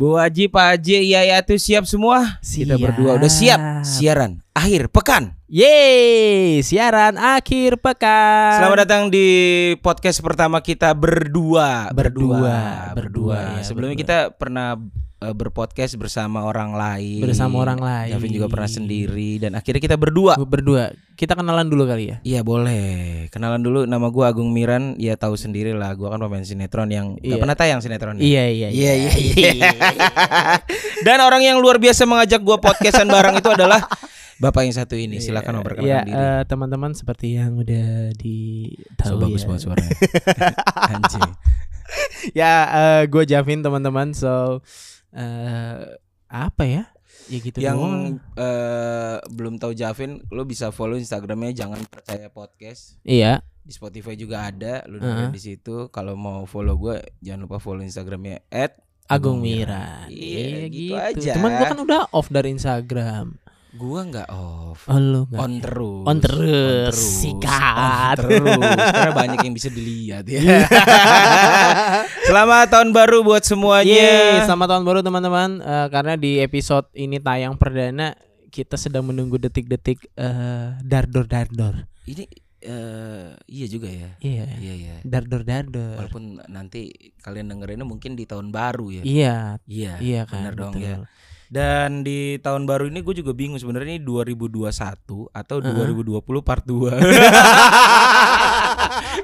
Bu Haji, Pak Haji, iya ya tuh siap semua? Kita Siap. berdua udah siap siaran akhir pekan. Yeay, siaran akhir pekan. Selamat datang di podcast pertama kita berdua. Berdua, berdua, ya, Sebelumnya berdua. kita pernah eh, berpodcast bersama orang lain. Bersama orang lain. Davin juga pernah sendiri dan akhirnya kita berdua. Berdua. Kita kenalan dulu kali ya. Iya boleh. Kenalan dulu nama gua Agung Miran. Ya tahu sendiri lah. Gua kan pemain sinetron yang Iya. pernah tayang sinetronnya. Iya, iya, Iya iya iya. Dan orang yang luar biasa mengajak gua podcastan bareng itu adalah Bapak yang satu ini. Silakan memperkenalkan Iya, diri. eh, teman-teman seperti yang udah di So tahu bagus ya. banget suaranya. Anjing. ya, gue Javin teman-teman. So eh apa ya? Ya gitu yang doang. eh, belum tahu Javin, lo bisa follow Instagramnya jangan percaya podcast. Iya. Di Spotify juga ada, lo dengerin Uh-huh. di situ. Kalau mau follow gua jangan lupa follow Instagramnya Agung Mira. Iya, gitu aja. Cuman gua kan udah off dari Instagram. Gua nggak off. Oh, lu nggak On terus. On terus, sikat. On terus. Karena banyak yang bisa dilihat ya. Selamat tahun baru buat semuanya. Yeay, selamat tahun baru teman-teman. Eh, karena di episode ini tayang perdana kita sedang menunggu detik-detik eh, dardor dardor. Ini eh, iya juga ya. Iya. Iya iya. Dardor dardor. Walaupun nanti kalian dengerinnya mungkin di tahun baru ya. Iya, Iya. iya kan. bener dong betul. ya. Dan di tahun baru ini gue juga bingung sebenarnya ini 2021 atau 2020 part 2.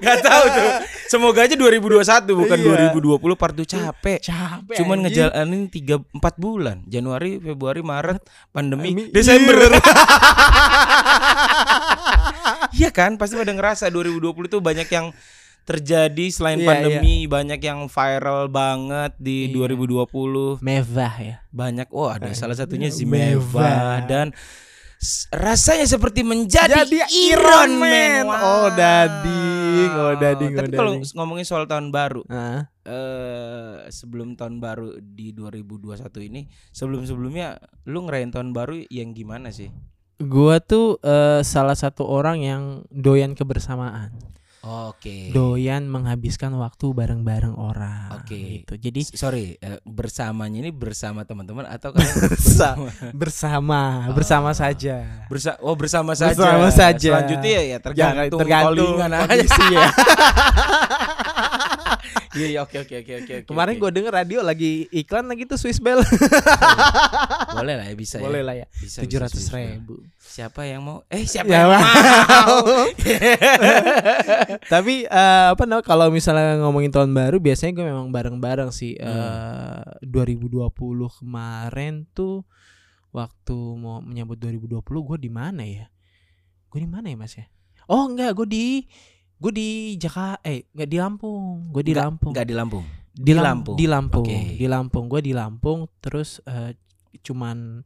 Gak tahu tuh. Semoga aja 2021 bukan Iya. 2020 part 2 capek. Capek. Cuman anjing. ngejalanin 3 4 bulan. Januari, Februari, Maret, pandemi, Pandemi. Desember. Iya kan? Pasti pada ngerasa 2020 tuh banyak yang terjadi selain Iya, pandemi, banyak yang viral banget di Iya. 2020 mewah ya. banyak oh ada salah satunya si Mewah. Meva dan rasanya seperti menjadi Jadi Iron Man. Oh, dading, oh, dading, oh, Tapi kalau dading. ngomongin soal tahun baru, Heeh. eh sebelum tahun baru di 2021 ini, sebelum-sebelumnya lu ngerayain tahun baru yang gimana sih? Gua tuh eh, salah satu orang yang doyan kebersamaan. Oke. Doyan menghabiskan waktu bareng-bareng orang. Oke. Gitu. Jadi S- Sorry, eh, bersamanya ini bersama teman-teman atau bersama? bersama, bersama saja. Bersa oh bersama saja. Bersama saja. Selanjutnya ya, ya tergantung, tergantung callingan aja. kondisi ya. Iya, iya, oke oke oke oke. Kemarin oke. gue denger radio lagi iklan lagi tuh Swiss Bell. boleh lah ya bisa Boleh ya. lah ya. Bisa, Tujuh ratus ribu. Siapa yang mau? Eh siapa Ya, yang mau? Tapi eh, apa namanya kalau misalnya ngomongin tahun baru biasanya gue memang bareng-bareng sih. Hmm. Eh 2020 kemarin tuh waktu mau menyambut 2020 gue di mana ya? Gue di mana ya Mas ya? Oh enggak, gue di gue di Jakarta eh enggak di Lampung. Gue di Nggak- Lampung. nggak di Lampung. di, Lam- Lampung. Di Lampung. Oke. Di Lampung. Gue di Lampung terus eh, cuman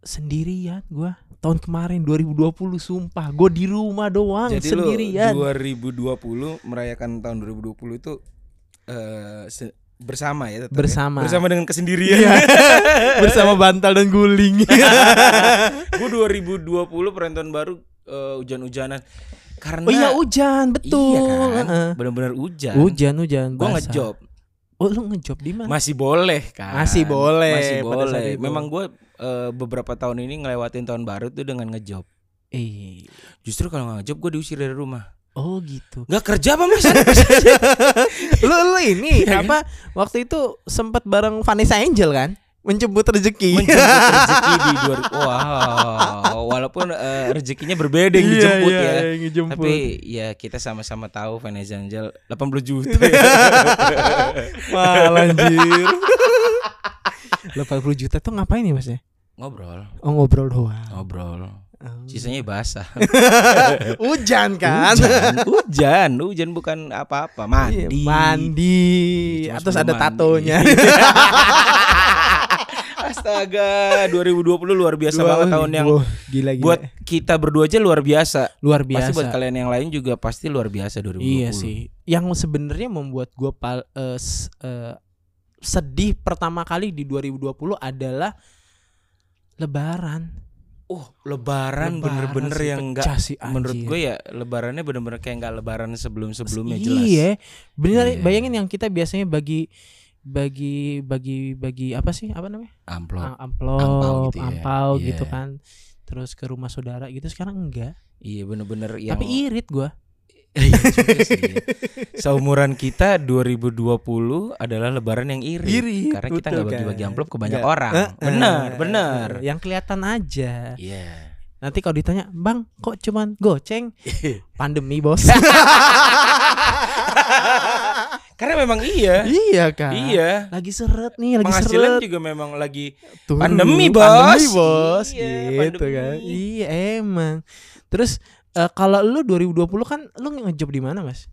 sendirian gue tahun kemarin 2020 sumpah gue di rumah doang Jadi sendirian lu 2020 merayakan tahun 2020 itu eh se- bersama ya tetap ya? Bersama. Bersama dengan kesendirian. Iya. bersama bantal dan guling Gue 2020 perayaan tahun baru eh, hujan-hujanan. Karena oh iya hujan betul Iya kan? Heeh. Bener-bener hujan. hujan hujan Gue basah. ngejob. oh lu ngejob di mana Masih boleh kan? Masih boleh Masih boleh. Memang gue eh, beberapa tahun ini ngelewatin tahun baru tuh dengan ngejob. eh Justru kalau nggak ngejob gue diusir dari rumah. oh gitu Nggak kerja apa mas? lu lu ini Iya kan? apa waktu itu sempat bareng Vanessa Angel kan menjemput rezeki. Menjemput rezeki di dua Wow Walaupun eh, rezekinya berbeda yang Iya, dijemput iya, ya. yang dijemput. Tapi ya kita sama-sama tahu Vanessa Angel 80 juta Mal anjir. 80 juta tuh ngapain nih mas ya? Ngobrol. Oh ngobrol doang. Ngobrol. Oh. Sisanya basah. Hujan kan? Hujan Hujan. Hujan bukan apa-apa Mandi. Iya, Mandi. Cuma Terus ada mandi. tatonya Astaga 2020 luar biasa banget tahun yang Wah, Gila gila. Buat kita berdua aja luar biasa. Luar Pasti biasa. buat kalian yang lain juga pasti luar biasa 2020 Iya sih. Yang sebenarnya membuat gue pal eh, s- eh, Sedih pertama kali di 2020 adalah Lebaran. Oh, lebaran bener-bener yang enggak sih, menurut gue ya lebarannya bener-bener kayak enggak lebaran sebelum-sebelumnya jelas. Iya, bener Iya. bayangin yang kita biasanya bagi bagi bagi bagi apa sih apa namanya Amplop. Am- amplop Angpau gitu ya. ampau Iya. gitu kan terus ke rumah saudara gitu sekarang enggak Iya bener-bener yang tapi irit gua Iya. Seumuran kita 2020 adalah lebaran yang iri. Irit, Karena kita nggak bagi-bagi kan. amplop ke banyak Nggak. orang. Eh, eh, benar, benar. yang kelihatan aja Iya. nanti kalau ditanya bang kok cuman goceng pandemi bos Karena memang iya. iya kan Iya. lagi seret nih lagi Penghasilan seret juga memang lagi Turun. Pandemi, Bos. pandemi bos Iya, gitu pandemi. kan iya emang terus eh, kalau lu 2020 kan lu ngejob di mana mas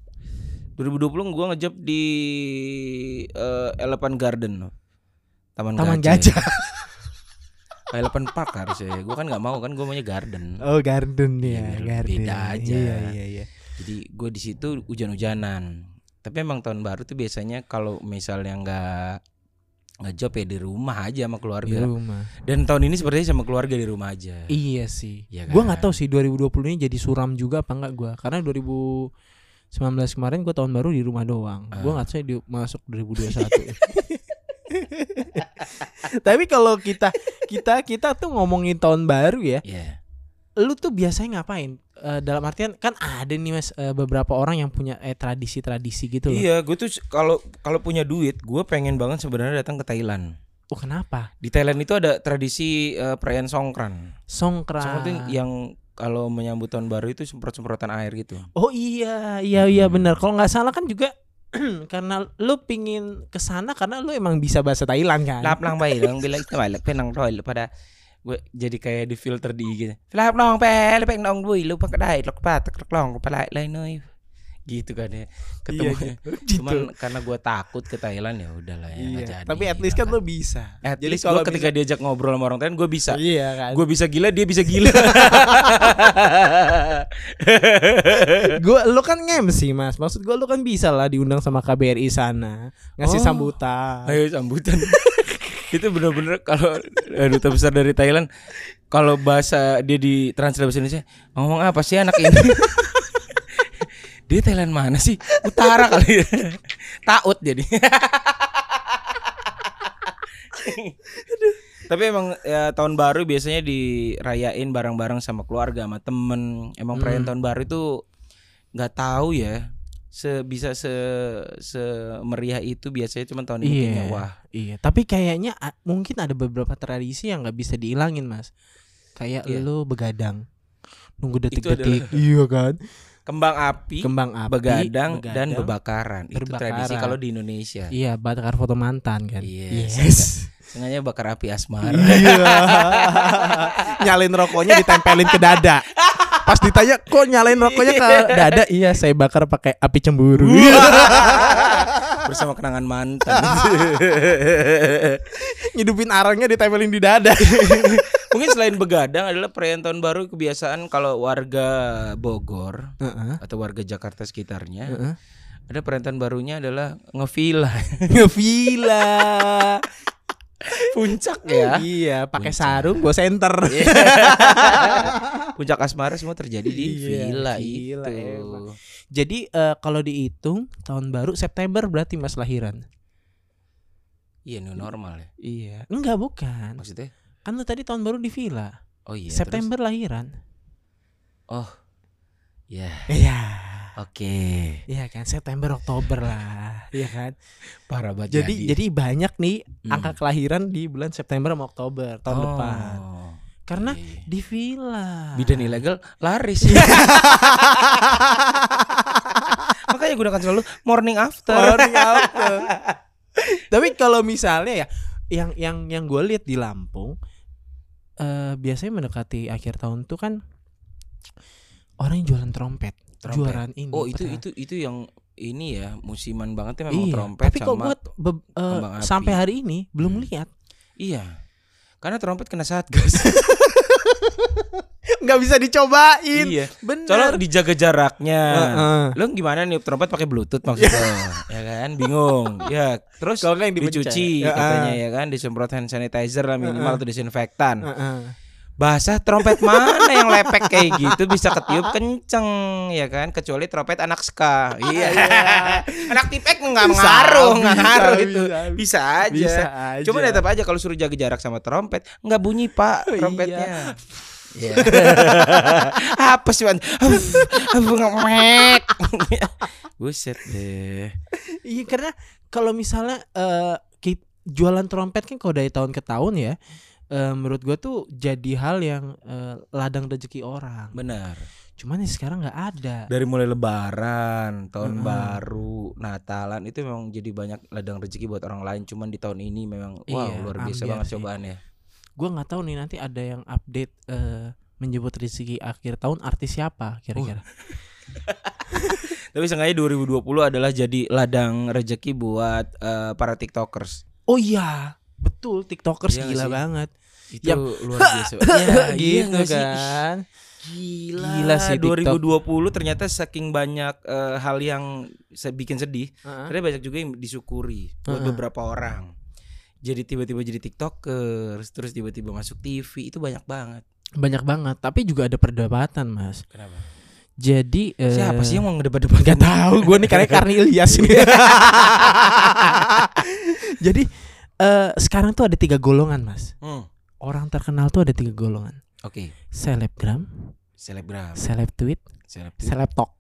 2020 gua ngejob di eh, Elephant Garden. Taman, taman gajah. gajah Elephant Park harusnya. Gua kan nggak mau kan gua maunya garden. oh garden Iya, ya biar garden beda aja. iya iya iya Jadi gue di situ hujan-hujanan. Tapi emang tahun baru tuh biasanya kalau misalnya nggak ngejob ya di rumah aja sama di keluarga. rumah Dan tahun ini sepertinya sama keluarga di rumah aja. iya sih gua kan? nggak tahu sih 2020 ini jadi suram juga apa enggak gua karena 2019 kemarin gua tahun baru di rumah doang Ah. gua nggak tahu di masuk 2021 tapi kalau kita kita kita tuh ngomongin tahun baru ya Iya. Lu tuh biasanya ngapain Eh, dalam artian kan ada nih mas eh, beberapa orang yang punya eh, tradisi-tradisi gitu loh Iya, gue tuh kalau kalau punya duit, gue pengen banget sebenarnya datang ke Thailand. oh kenapa Di Thailand itu ada tradisi eh, perayaan Songkran. songkran Songkran itu yang kalau menyambut tahun baru itu semprot-semprotan air gitu. oh iya iya iya Hmm. benar kalau nggak salah kan juga karena lu pingin ke sana karena lu emang bisa bahasa Thailand kan Lap lang bay lang bilang itu balik penang roy pada gue jadi kayak di filter di IG. Lap long pe le peng nong bui lu pak dai lok pa tak lok long pa lai lai noi. Gitu kan ya. Ketemu. Iya, gitu. Cuman karena gue takut ke Thailand ya udahlah ya Iya. jadi. Tapi at least kan lu bisa. At Jadi least kalau gue ketika diajak ngobrol sama orang Thailand gue bisa. Iya kan. Gue bisa gila, dia bisa gila. Gua lu kan nge-MC Mas. Maksud gua lu kan bisa lah diundang sama KBRI sana, ngasih Oh. sambutan. Ayo sambutan. itu bener-bener kalau eh, duta besar dari Thailand kalau bahasa dia di translate bahasa Indonesia ngomong apa sih anak ini? dia Thailand mana sih? Utara kali ya. Taut jadi. Tapi emang ya, tahun baru biasanya dirayain bareng-bareng sama keluarga, sama temen. Emang perayaan Hmm. tahun baru itu nggak tahu ya, se bisa se se meriah itu biasanya cuma tahun ini Iya. kayaknya wah. Iya, tapi kayaknya mungkin ada beberapa tradisi yang nggak bisa dihilangin, Mas. Kayak Iya. lu begadang. Nunggu detik-detik. Iya kan? Kembang api, Kembang api, begadang, dan bebakaran. Itu tradisi kalau di Indonesia. Iya, bakar foto mantan kan. Yes. Yes. Sengaja bakar api asmara. Iya. nyalain rokoknya ditempelin ke dada. Pas ditanya kok nyalain rokoknya ke dada? Iya, saya bakar pakai api cemburu. Bersama kenangan mantan. Nyidupin arangnya ditempelin di dada. Mungkin selain begadang adalah perayaan tahun baru kebiasaan kalau warga Bogor Heeh. atau warga Jakarta sekitarnya Heeh. ada perayaan barunya adalah ngevilla Ngevilla. puncak ya Iya, pakai sarung bawa senter. puncak asmara semua terjadi di Iya, villa itu emang. Jadi eh, kalau dihitung tahun baru September berarti Mas lahiran. iya new normal ya Iya. Enggak bukan. maksudnya Kan lu tadi tahun baru di villa. oh iya September lahiran. terus- oh ya Iya. Oke Iya kan September Oktober lah. Iya kan? parah banget Jadi jadi banyak nih Hmm. angka kelahiran di bulan September sama Oktober tahun Oh, depan. Karena iya. di villa. bidan ilegal laris makanya gunakan selalu morning after Morning after. Tapi kalau misalnya ya yang yang yang gue lihat di Lampung eh biasanya mendekati akhir tahun tuh kan orang yang jualan trompet, Trompet. ini. oh itu itu itu yang ini ya musiman banget ya memang iya. trompet Tapi kok sama buat be- eh, kembang api. sampai hari ini belum Hmm. lihat. iya karena trompet kena satgas Nggak bisa dicobain. iya Bener. soalnya dijaga jaraknya Heeh. lo gimana nih trompet pakai bluetooth maksudnya ya kan bingung ya terus Kalau nggak yang dicuci Ya, katanya ya kan disemprot hand sanitizer lah minimal Heeh. atau disinfektan Heeh. Basah trompet mana yang lepek kayak gitu bisa ketiup kenceng ya kan kecuali trompet anak ska. Iya. anak tipek nggak ngaruh, nggak ngaruh itu. bisa. Aja. Bisa aja. Cuma tetap aja kalau suruh jaga jarak sama trompet nggak bunyi pak Oh, iya. trompetnya. Iya. Apa sih man? ngemek. Buset deh. Iya karena kalau misalnya ki- jualan trompet kan kalau dari tahun ke tahun ya eh, menurut gua tuh jadi hal yang eh, ladang rezeki orang. Benar. Cuman ya sekarang nggak ada. Dari mulai lebaran, tahun Heeh. baru, Natalan itu memang jadi banyak ladang rezeki buat orang lain. Cuman di tahun ini memang wow Iya, luar biasa ambiar banget sih. cobaannya. Gua nggak tahu nih nanti ada yang update eh, menyebut rezeki akhir tahun artis siapa kira-kira. Tapi sengaja 2020 adalah jadi ladang rezeki buat eh, para tiktokers. Oh iya, betul TikTokers Iya gila sih? banget. Itu Yap. luar biasa. Ya, iya gitu sih? kan. Gila, Gila sih TikTok. 2020 ternyata saking banyak eh, hal yang se- bikin sedih, Heeh. ternyata banyak juga yang disyukuri buat Heeh. beberapa orang. Jadi tiba-tiba jadi tiktokers, terus tiba-tiba masuk TV itu banyak banget. Banyak banget, tapi juga ada perdebatan, Mas. Kenapa? Jadi eh, Siapa sih yang mau ngedebat-debat? Gak tahu gue nih karena Karni Ilyas ini. Jadi eh, sekarang tuh ada tiga golongan mas. Hmm, Orang terkenal tuh ada tiga golongan. Oke, Selebgram, selebgram, seleb tweet, seleb. seleb talk.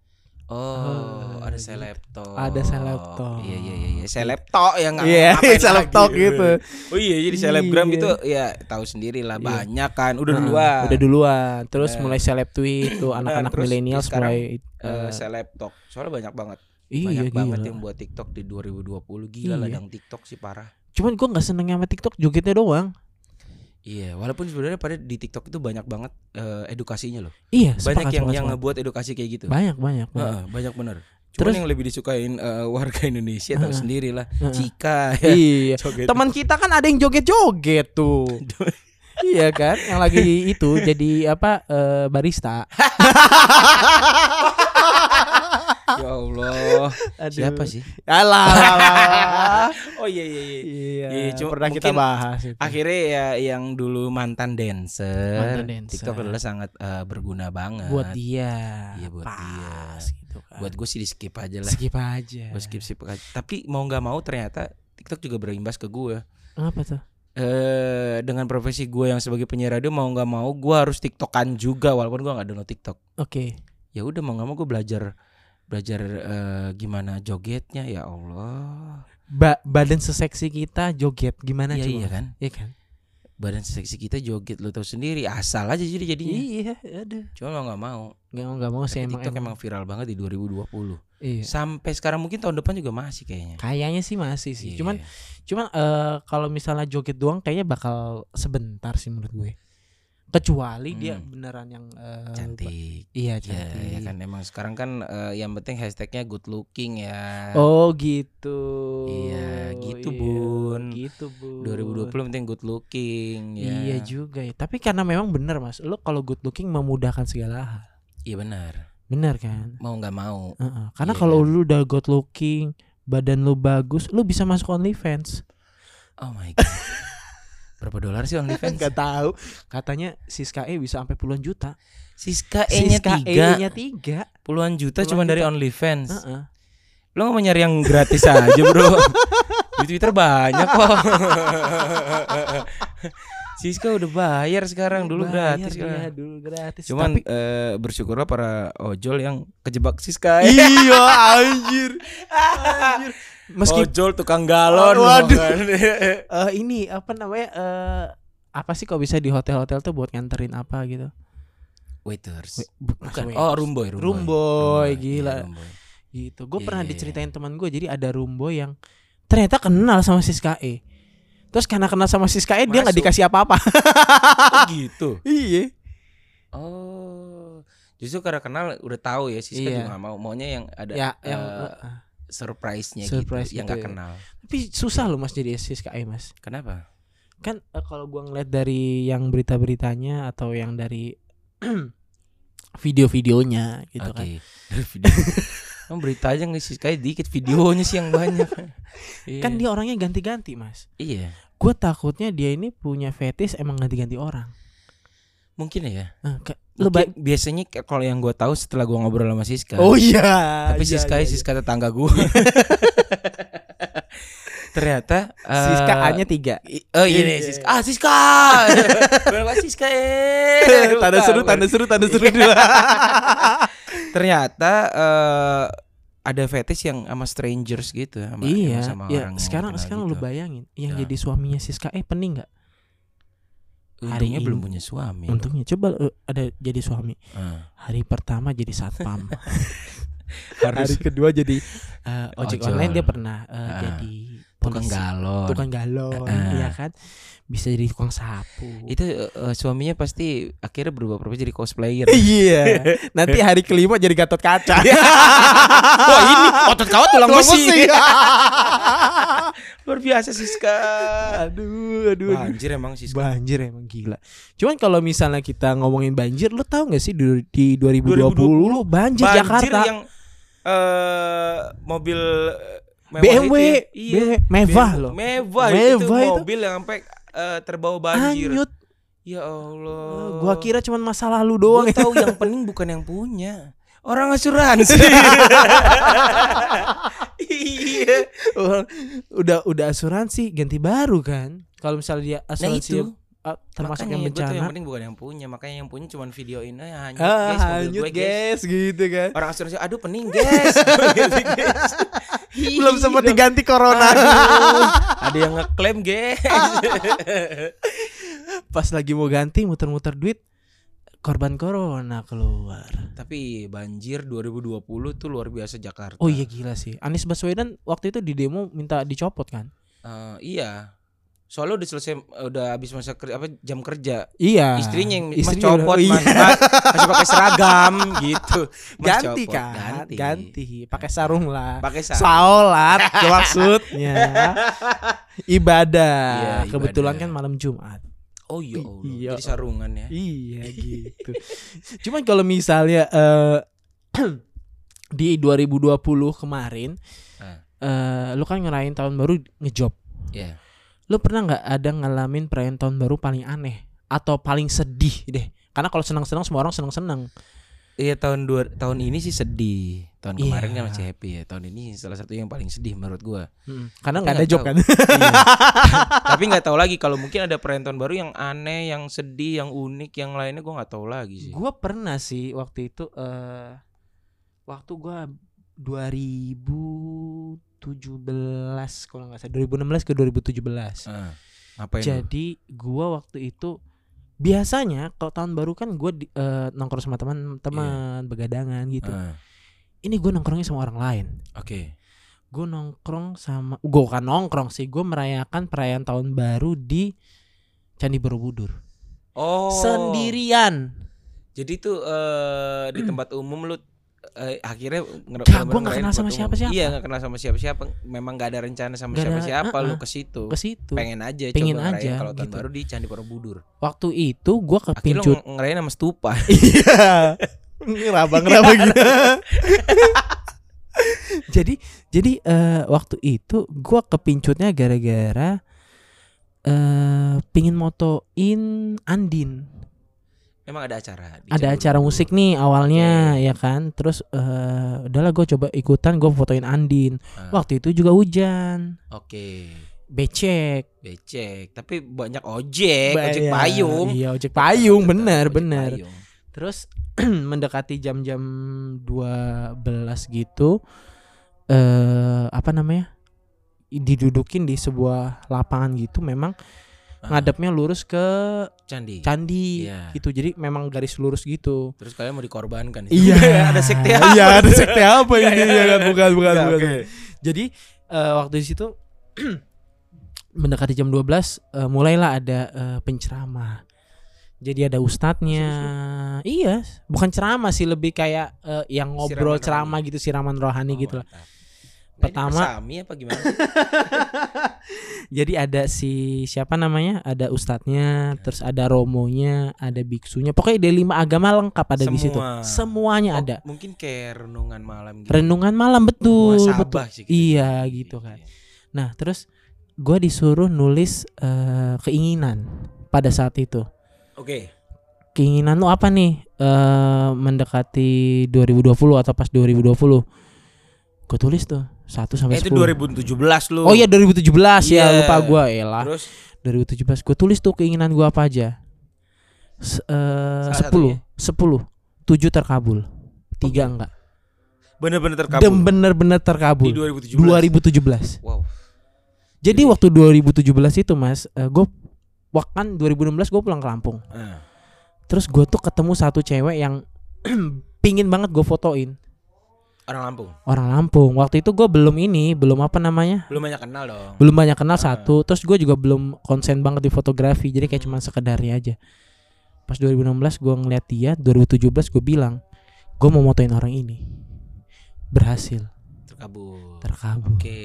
Oh, Oh, ada gitu. selebtok. Ada selebtok. Iya iya iya, iya. selebtok yang nggak Iya, ngapain seleb lagi. talk gitu. Oh iya, jadi selebgram Iya. itu ya tahu sendiri lah Iya. banyak kan, udah Heeh, duluan. Udah duluan. Terus Nah. mulai seleb tweet tuh anak-anak terus milenial mulai eh, selebtok. Soalnya banyak banget. Iya banyak banget gila. yang buat TikTok di 2020. Gila Iya. ladang TikTok sih parah. Cuman gue nggak seneng sama TikTok jogetnya doang. Iya, walaupun sebenarnya pada di TikTok itu banyak banget eh, edukasinya loh. Iya, Banyak sepakat, yang sepakat, yang ngebuat edukasi kayak gitu. banyak banyak. banyak. Heeh, banyak bener. Cuman Terus- yang lebih disukain eh, warga Indonesia tahu Heeh. sendiri lah. Heeh. Cika ya. Iya. Joget. Teman kita kan ada yang joget-joget tuh. iya kan, yang lagi itu jadi apa eh, barista. Allah. Siapa sih? Alah. Oh iya iya iya. Iya, Iya, cuma pernah kita bahas itu. Akhirnya ya yang dulu mantan dancer, Mantan dancer. TikTok adalah sangat eh, berguna banget. buat dia. Iya, buat Pas, dia. gitu kan. Buat gue sih di skip aja lah. skip aja. Gue skip skip aja. Tapi mau nggak mau ternyata TikTok juga berimbas ke gue. Apa tuh? Eh dengan profesi gue yang sebagai penyiar radio mau nggak mau gue harus tiktokan juga walaupun gue nggak download TikTok. Oke. Ya udah mau nggak mau gue belajar belajar eh, gimana jogetnya ya Allah. Ba badan seseksi kita joget gimana Iya coba? iya kan. Iya kan? Badan seksi kita joget lo tau sendiri asal aja jadi jadinya. Iya, ada. Cuma mau nggak mau. Nggak mau nggak mau sih emang, TikTok emang viral banget di 2020. Iya. Sampai sekarang mungkin tahun depan juga masih kayaknya. Kayaknya sih masih sih. Iya. Cuman cuman eh, kalau misalnya joget doang kayaknya bakal sebentar sih menurut gue. Kecuali dia Hmm. beneran yang eh, cantik. Iya Ya, cantik. ya kan emang sekarang kan eh, yang penting hashtagnya good looking ya. Oh gitu. Iya, gitu, Iya, Bun. Gitu bun. 2020 penting good looking ya. Iya juga ya. Tapi karena memang bener mas, lo kalau good looking memudahkan segala hal. Iya benar. Bener kan? Mau nggak mau. Heeh. Karena Iya kalau kan? lu udah good looking, badan lu bagus, lu bisa masuk OnlyFans. Oh my god. Berapa dolar sih OnlyFans? Gak tahu. Katanya Siska E bisa sampai puluhan juta. Siska E-nya Siska tiga E-nya tiga. puluhan juta Puluhan cuma dari. OnlyFans. Heeh. Lo nggak mau nyari yang gratis aja bro? Di Twitter banyak kok. Siska udah bayar sekarang dulu Bayar gratis dulu gratis. Cuman Tapi eh, bersyukurlah para ojol yang kejebak Siska. iya anjir. anjir. Meski ojol tukang galon. Oh, waduh. kan. eh, ini apa namanya eh apa sih kok bisa di hotel-hotel tuh buat nganterin apa gitu? Waiters. Wait, bu- Bukan. wait. Oh, rumboy, rumboy. Rumboy, Rumboy, gila. iya, rumboy. gitu. Gue Iya, pernah iya, iya. diceritain teman gue jadi ada Rumbo yang ternyata kenal sama Siska E. Terus karena kenal sama Siska E dia nggak dikasih apa-apa. Oh, gitu. iya. Oh. Justru karena kenal udah tahu ya Siska Iya. juga nggak mau maunya yang ada Ya, yang eh, eh, surprise-nya surprise gitu, yang gitu nggak ya. kenal. tapi susah loh Mas jadi E Mas. Kenapa? Kan eh, kalau gua ngeliat dari yang berita-beritanya atau yang dari video-videonya gitu Oke. kan. Video. Kamu berita aja nggak sih kayak dikit videonya sih yang banyak. Iya. Kan dia orangnya ganti-ganti Mas. Iya. Gue takutnya dia ini punya fetish emang ganti-ganti orang. Mungkin ya. Eh, kayak- lu ba- biasanya kalau yang gue tahu setelah gue ngobrol sama Siska. Oh iya. Tapi iya, Siska iya, Siska tetangga gue. Ternyata iya. Siska eh, A-nya tiga. i- Oh iya nih Iya. Siska. Ah Siska. Berapa Siska eh. tanda seru, tanda seru, tanda seru. Ternyata eh, ada fetish yang sama strangers gitu sama iya, sama ya orang yang sekarang sekarang gitu. lu bayangin yang Ya. jadi suaminya Siska E pening nggak? Hari Untungnya belum punya suami. Untungnya coba eh, ada jadi suami. Ah. Hari pertama jadi satpam. Harus Hari kedua jadi eh, ojek Ojol. online dia pernah eh, Ah. jadi tukang galon. tukang galon, Ah. iya kan? Bisa jadi tukang sapu. Itu eh, suaminya pasti akhirnya berubah profesi jadi cosplayer. Iya. Nanti hari kelima jadi Gatot Kaca. Wah ini otot kawat Tulang besi. Luar biasa Siska. aduh, aduh, aduh. Banjir emang Siska. Banjir emang gila. Cuman kalau misalnya kita ngomongin banjir, lu tahu nggak sih di, di 2020, 2020, banjir, Banjir Jakarta yang eh mobil eh, mewah BMW, itu ya. Iya. Mewah loh. Mewah, Mewah itu itu. mobil yang sampai eh, terbawa banjir. Hanyut. Ya Allah. Gua kira cuman masa lalu doang. Gua tahu yang pening bukan yang punya. Orang asuransi. iya. Orang udah udah asuransi ganti baru kan. Kalau misalnya dia Nah asuransi itu. ah, termasuk Makanya yang tuh yang bencana. penting bukan yang punya, makanya yang punya cuman videoin aja hanyut Ah, guys, hanyut gue, guys. guys gitu kan. Orang asuransi, aduh pening guys. Gitu. Belum sempat Iya. diganti corona. Aduh, ada yang ngeklaim guys. Pas lagi mau ganti muter-muter duit korban corona keluar. Tapi banjir 2020 tuh luar biasa Jakarta. Oh iya gila sih. Anies Baswedan waktu itu di demo minta dicopot kan? Eh, iya. Soalnya udah selesai udah habis masa kerja apa jam kerja. Iya. Istrinya yang mas Istrinya copot udah- mas, iya. mas, masih pakai seragam gitu. Mas ganti copot. kan? Ganti. Ganti. Pakai sarung lah. Pakai sarung. Salat maksudnya. Ibadah. Iya, Kebetulan ibadah. kan malam Jumat. Oh iya, Allah. Iya. Jadi sarungan ya. Iya gitu. Cuman kalau misalnya eh di 2020 kemarin Ah. eh lu kan ngerayain tahun baru ngejob. Iya. Lu pernah nggak ada ngalamin perayaan tahun baru paling aneh atau paling sedih deh? Karena kalau senang-senang semua orang senang-senang. Iya tahun dua tahun ini sih sedih. Tahun Iya. kemarin kan masih happy ya. Tahun ini salah satu yang paling sedih menurut gua. Karena Tapi nggak ada job tahu. kan. Iya. Tapi nggak tahu lagi kalau mungkin ada perayaan tahun baru yang aneh, yang sedih, yang unik, yang lainnya gua nggak tahu lagi sih. Gua pernah sih waktu itu eh waktu gua 2017 kalau nggak salah 2016 ke 2017. Ah, ngapain lu? Jadi gua waktu itu biasanya kalau tahun baru kan gua di- eh, nongkrong sama teman-teman begadangan gitu. Ah, Ini gua nongkrongnya sama orang lain. Oke. Gue nongkrong sama gue kan nongkrong sih gue merayakan perayaan tahun baru di Candi Borobudur Oh. sendirian Jadi tuh eh, di tempat umum lu eh, akhirnya nger- Gak, bener-bener gua nggak ngerayain kenal sama tempat umum. siapa-siapa. Iya, nggak kenal sama siapa-siapa. Memang nggak ada rencana sama Nggak ada, siapa-siapa lu uh-uh. ke situ. ke situ. Pengen aja Pengen coba aja, kalau tahun gitu. baru di Candi Borobudur. Waktu itu gue lu kepincut. ng- ngerayain sama stupa. Iya. Ngeraba ngeraba gitu. jadi jadi eh, waktu itu gue kepincutnya gara-gara eh pingin motoin Andin. Emang ada acara. di ada acara musik nih awalnya ya kan? Terus eh udahlah gue coba ikutan gue fotoin Andin. Ah, waktu itu juga hujan. Oke. becek. Becek, tapi banyak ojek, Ba- ojek iya, payung. iya ojek payung Tetap, bener ojek bener. payung. terus mendekati jam-jam 12 gitu eh apa namanya? Didudukin di sebuah lapangan gitu memang Ah, ngadepnya lurus ke candi. candi Iya. gitu jadi memang garis lurus gitu Terus kalian mau dikorbankan. Iya, ada sekte apa? Iya, ada sekte apa ini? Iya, ya kan bukan bukan Iya, bukan. oke. Jadi eh, waktu di situ mendekati jam 12 eh, mulailah ada eh, penceramah. Jadi ada ustadznya. Iya, bukan ceramah sih lebih kayak eh, yang ngobrol Siraman ceramah gitu siraman rohani Oh, gitu lah. mantap. Pertama- Sami apa gimana? Jadi ada si siapa namanya? Ada ustadznya, terus ada romonya, ada biksunya. Pokoknya ada lima agama lengkap ada di situ. Semua. Semuanya Oh, ada. Mungkin kayak renungan malam gitu. Renungan malam betul, Muhasabah betul. sih Iya bilang. gitu kan. Nah terus gue disuruh nulis eh, keinginan pada saat itu. Oke. keinginan lu apa nih eh mendekati 2020 atau pas 2020? Gue tulis tuh 1 sampai Eh, itu 10. 2017 lu. Oh iya 2017 Iya. ya lupa gua elah. Terus 2017 gue tulis tuh keinginan gua apa aja. S- Salah 10 10 7 terkabul. Tiga enggak. bener-bener Dan terkabul bener-bener di terkabul. 2017. 2017. Wow. Jadi waktu 2017 itu Mas, eh, gue kan 2016 gue pulang ke Lampung. Ah. Terus gue tuh ketemu satu cewek yang pingin banget gue fotoin. Orang Lampung. Orang Lampung. Waktu itu gue belum ini, belum apa namanya? Belum banyak kenal dong. Belum banyak kenal Ah. satu. Terus gue juga belum konsen banget di fotografi. Jadi kayak cuma sekedarnya aja. Pas 2016 gue ngeliat dia, 2017 gue bilang, gue mau motoin orang ini. Berhasil, Terkabul. terkabul. Oke.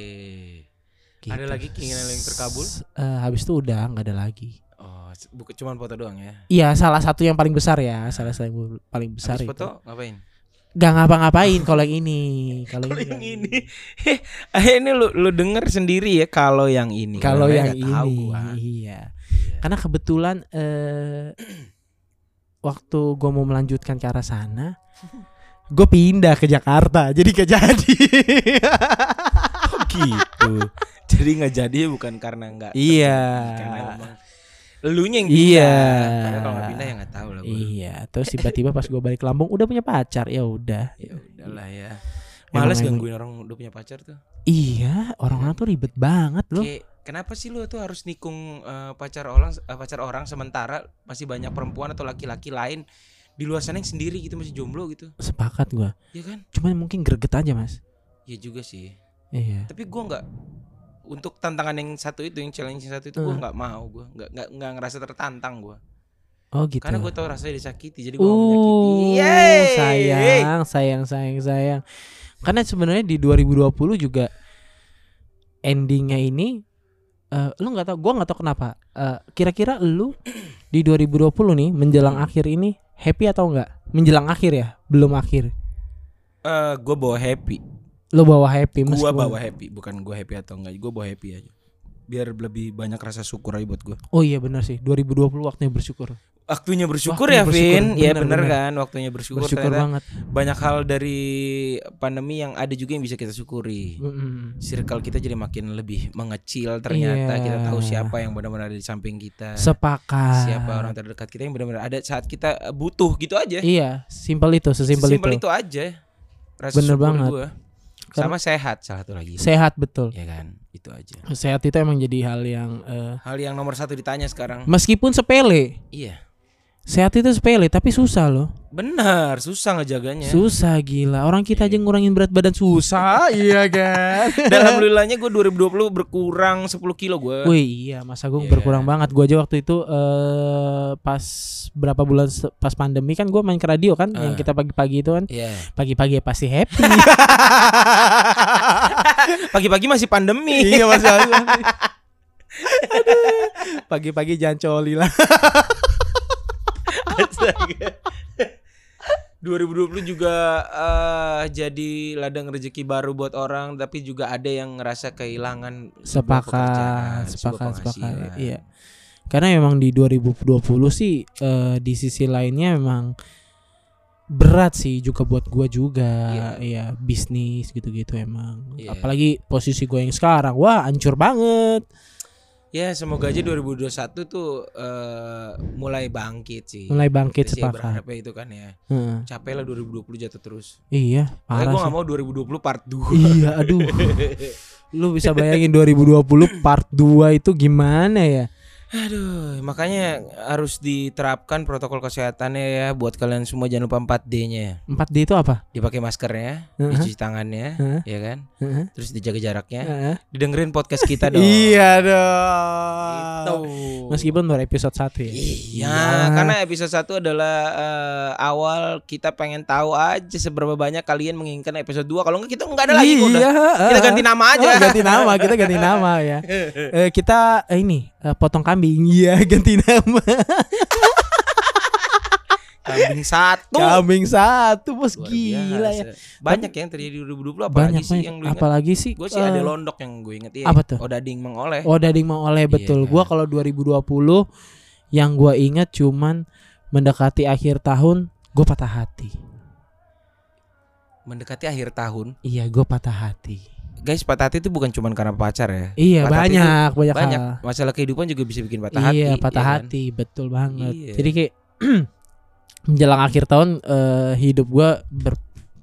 Gitu. Ada lagi keinginan yang terkabul? S- eh, habis itu udah nggak ada lagi. Oh, bukan cuma foto doang ya. Iya, salah satu yang paling besar ya, salah satu yang paling besar Habis itu. foto ngapain? Gak ngapa-ngapain kalau yang ini, kalau yang nggak- ini, eh ini lu lu denger sendiri ya kalau yang ini. Kalau yang tahu ini, gua. iya. Iya. Karena kebetulan eh waktu gue mau melanjutkan ke arah sana, gue pindah ke Jakarta, jadi gak jadi. Oh gitu. Jadi nggak jadi bukan karena nggak. Iya. Karena elunya yang Iya. pindah. Karena kalau nggak pindah ya nggak tahu lah. gua. iya, terus tiba-tiba pas gue balik ke Lampung udah punya pacar, ya udah. Ya udahlah ya. Males emang- gangguin orang udah punya pacar tuh. Iya, orang-orang tuh ribet banget loh. Kayak kenapa sih lu tuh harus nikung eh, pacar orang eh, pacar orang sementara masih banyak perempuan atau laki-laki lain di luar sana yang sendiri gitu masih jomblo gitu. Sepakat gue. Ya kan? Cuman mungkin greget aja mas. Ya juga sih. Iya. Tapi gua nggak untuk tantangan yang satu itu yang challenge yang satu itu gua Hmm. nggak mau gua nggak nggak nggak ngerasa tertantang gua Oh gitu. karena gua tahu rasanya disakiti jadi mau Uh, menyakiti Yeay! sayang, sayang, sayang, sayang. Karena sebenarnya di 2020 juga endingnya ini, eh lu nggak tahu, gua nggak tahu kenapa. Eh, Kira-kira lu di 2020 nih menjelang Hmm. akhir ini happy atau enggak? Menjelang akhir ya, belum akhir. Eh, gua bawa happy Lu bawa happy gua meskipun- bawa happy bukan gua happy atau enggak gua bawa happy aja biar lebih banyak rasa syukur aja buat gua Oh iya benar sih, 2020 waktunya bersyukur. waktunya bersyukur Waktunya ya bersyukur, Vin ya bener, bener bener. kan waktunya bersyukur, Bersyukur banget. banyak hal dari pandemi yang ada juga yang bisa kita syukuri Mm-mm. circle kita jadi makin lebih mengecil ternyata Iya. kita tahu siapa yang benar-benar ada di samping kita Sepakat. siapa orang terdekat kita yang benar-benar ada saat kita eh, butuh gitu aja Iya, simpel itu, sesimpel itu. itu aja rasa Bener banget. gua. Sama sehat salah satu lagi. Sehat betul. ya kan? Itu aja. Sehat itu emang jadi hal yang eh, hal yang nomor satu ditanya sekarang. meskipun sepele. iya Sehat itu sepele tapi susah loh. benar susah ngejaganya Susah gila. Orang kita aja ngurangin berat badan susah, iya kan? Dan alhamdulillahnya gue 2020 berkurang 10 kilo gue. Wih, iya masa gue Iya. berkurang banget. Gue aja waktu itu eh pas berapa bulan pas pandemi kan gue main ke radio kan yang Ah. kita pagi-pagi itu kan. Iya. Pagi-pagi ya pasti happy. Pagi-pagi masih pandemi. iya mas Aduh. Pagi-pagi jangan coli lah. Astaga. 2020 juga eh, jadi ladang rezeki baru buat orang tapi juga ada yang ngerasa kehilangan Sepakat, sepakat, sepakat. Iya. Karena memang di 2020 sih eh, di sisi lainnya memang berat sih juga buat gua juga. Iya. Iya, bisnis gitu-gitu emang. Iya. Apalagi posisi gue yang sekarang, wah hancur banget. Ya semoga aja 2021 tuh eh, mulai bangkit sih. Mulai bangkit Kita sih sepakat. berharapnya itu kan ya. Heeh. Capek lah 2020 jatuh terus. Iya, parah gue gak mau 2020 part 2 Iya, aduh. Lu bisa bayangin 2020 part 2 itu gimana ya? Aduh, makanya harus diterapkan protokol kesehatannya ya buat kalian semua jangan lupa 4D-nya. 4D itu apa? Dipakai maskernya, Heeh. dicuci tangannya, Heeh. ya kan? Heeh. Terus dijaga jaraknya. Heeh. Didengerin podcast kita dong. Iya Gitu. dong. Meskipun baru episode 1 ya. Iya, karena episode 1 adalah eh, awal kita pengen tahu aja seberapa banyak kalian menginginkan episode 2. Kalau enggak kita enggak ada lagi kok udah. Iya, Kita ganti nama aja. Oh, ganti nama, kita ganti nama ya. Eh, kita eh, ini eh, potong kambing. Iya, ganti nama. Kambing satu. Kambing satu, Bos. Luar Gila ya. biasa. Banyak yang terjadi di 2020 apalagi Banyak sih banyak. yang lu ingat? Apalagi sih Gue sih eh, ada londok yang gue inget ya. apa tuh? Odading mengoleh. Oh, Dading mau oleh Iya betul. kan. Gua kalau 2020 yang gua ingat cuman mendekati akhir tahun gue patah hati. Mendekati akhir tahun, Iya, gue patah hati. Guys patah hati itu bukan cuma karena pacar ya. Iya, Patah banyak, banyak, banyak hal. masalah kehidupan juga bisa bikin patah hati. iya, patah ya kan? hati, betul banget. Iya. Jadi kayak menjelang akhir tahun eh, hidup gue ber,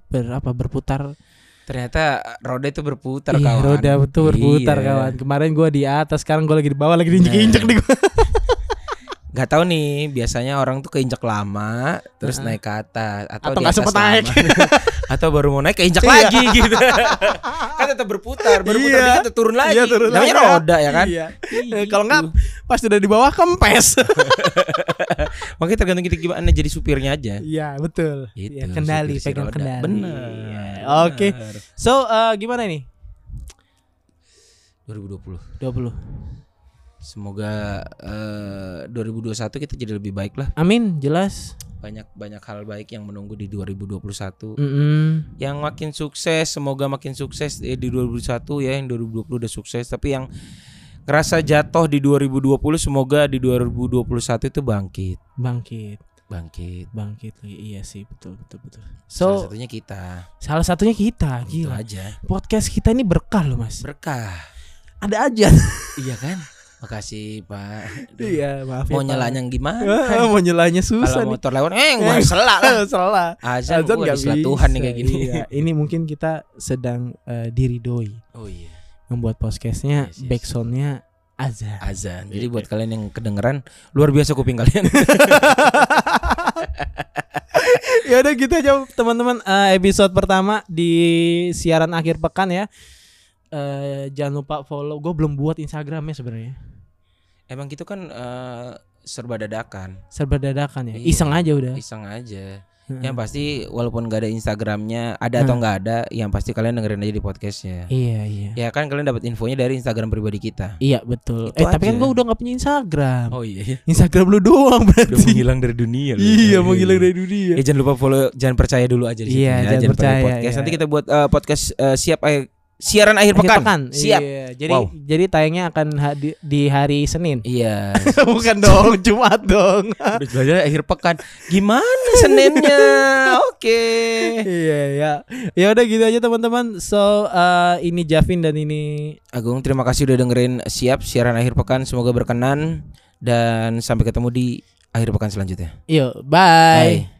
ber- apa berputar Ternyata roda itu berputar Iya, kawan. roda betul berputar Iya. kawan. Kemarin gue di atas, sekarang gue lagi di bawah, lagi diinjek-injek Nah. nih gue. Gak tahu nih, biasanya orang tuh keinjak lama terus Heeh. naik ke atas atau, Atau di atas sempet naik. lama. atau baru mau naik keinjak Iya. lagi gitu. kan tetap berputar, baru putar Iya. dikit turun lagi. Iya, turun Namanya lagi. roda ya kan? Iya. Eh, Kalau gitu. nggak pas udah di bawah kempes. Makanya tergantung kita gimana jadi supirnya aja. Iya betul. Gitu, Iya, kendali, si pegang roda. kendali. Bener. Iya. Oke. bener. So eh, gimana nih? 2020. 20 Semoga eh, 2021 kita jadi lebih baik lah. Amin, jelas. Banyak banyak hal baik yang menunggu di 2021. Mm-mm. Yang makin sukses, semoga makin sukses eh, di 2021 ya. Yang 2020 udah sukses, tapi yang ngerasa jatuh di 2020 semoga di 2021 itu bangkit. Bangkit, Bangkit. bangkit lagi. Iya sih, betul, betul, betul. Salah So, satunya kita. salah satunya kita, Gitu gila. aja. Podcast kita ini berkah loh, Mas. Berkah. Ada aja. Iya kan? Makasih, Pak. Iya, maaf Mau Pak. nyalanya gimana? Ah, mau nyelanya susah Kalau motor lewat, eh gua selak lah. Salah. Azan, Azan nggak diselat Tuhan nih bisa. kayak gini. Iya, ini mungkin kita sedang eh, diridoi Oh iya. membuat podcastnya Yes, yes. backsoundnya azan. Azan. Jadi buat kalian yang kedengeran luar biasa kuping kalian. ya udah gitu aja teman-teman Eh, episode pertama di siaran akhir pekan ya. Eh, jangan lupa follow. Gue belum buat Instagramnya sebenarnya. Emang gitu kan eh, serba dadakan, Serba dadakan ya. Iya. Iseng aja udah. iseng aja. Heeh. Yang pasti walaupun gak ada Instagramnya, ada atau nggak ada, yang pasti kalian dengerin aja di podcastnya. Iya iya. Ya kan kalian dapat infonya dari Instagram pribadi kita. Iya betul. Itu eh tapi kan aja. gue udah gak punya Instagram. Oh iya, iya. Instagram lu doang udah berarti. menghilang dari dunia. lu. Iya menghilang dari dunia. Ya jangan lupa follow, jangan percaya dulu aja di Iya, ya. jangan Jangan percaya, podcast. iya. Nanti kita buat eh, podcast eh, siap eh, siaran akhir, Akhir pekan. Siap. Iya. Jadi Wow. jadi tayangnya akan ha- di, di hari Senin. Iya. Bukan dong, Jumat dong. Udah belajar akhir pekan. Gimana Seninnya? Oke. iya ya. Ya udah gitu aja teman-teman. So eh, ini Javin dan ini Agung terima kasih udah dengerin siap siaran akhir pekan semoga berkenan dan sampai ketemu di akhir pekan selanjutnya. Yo, bye. Bye.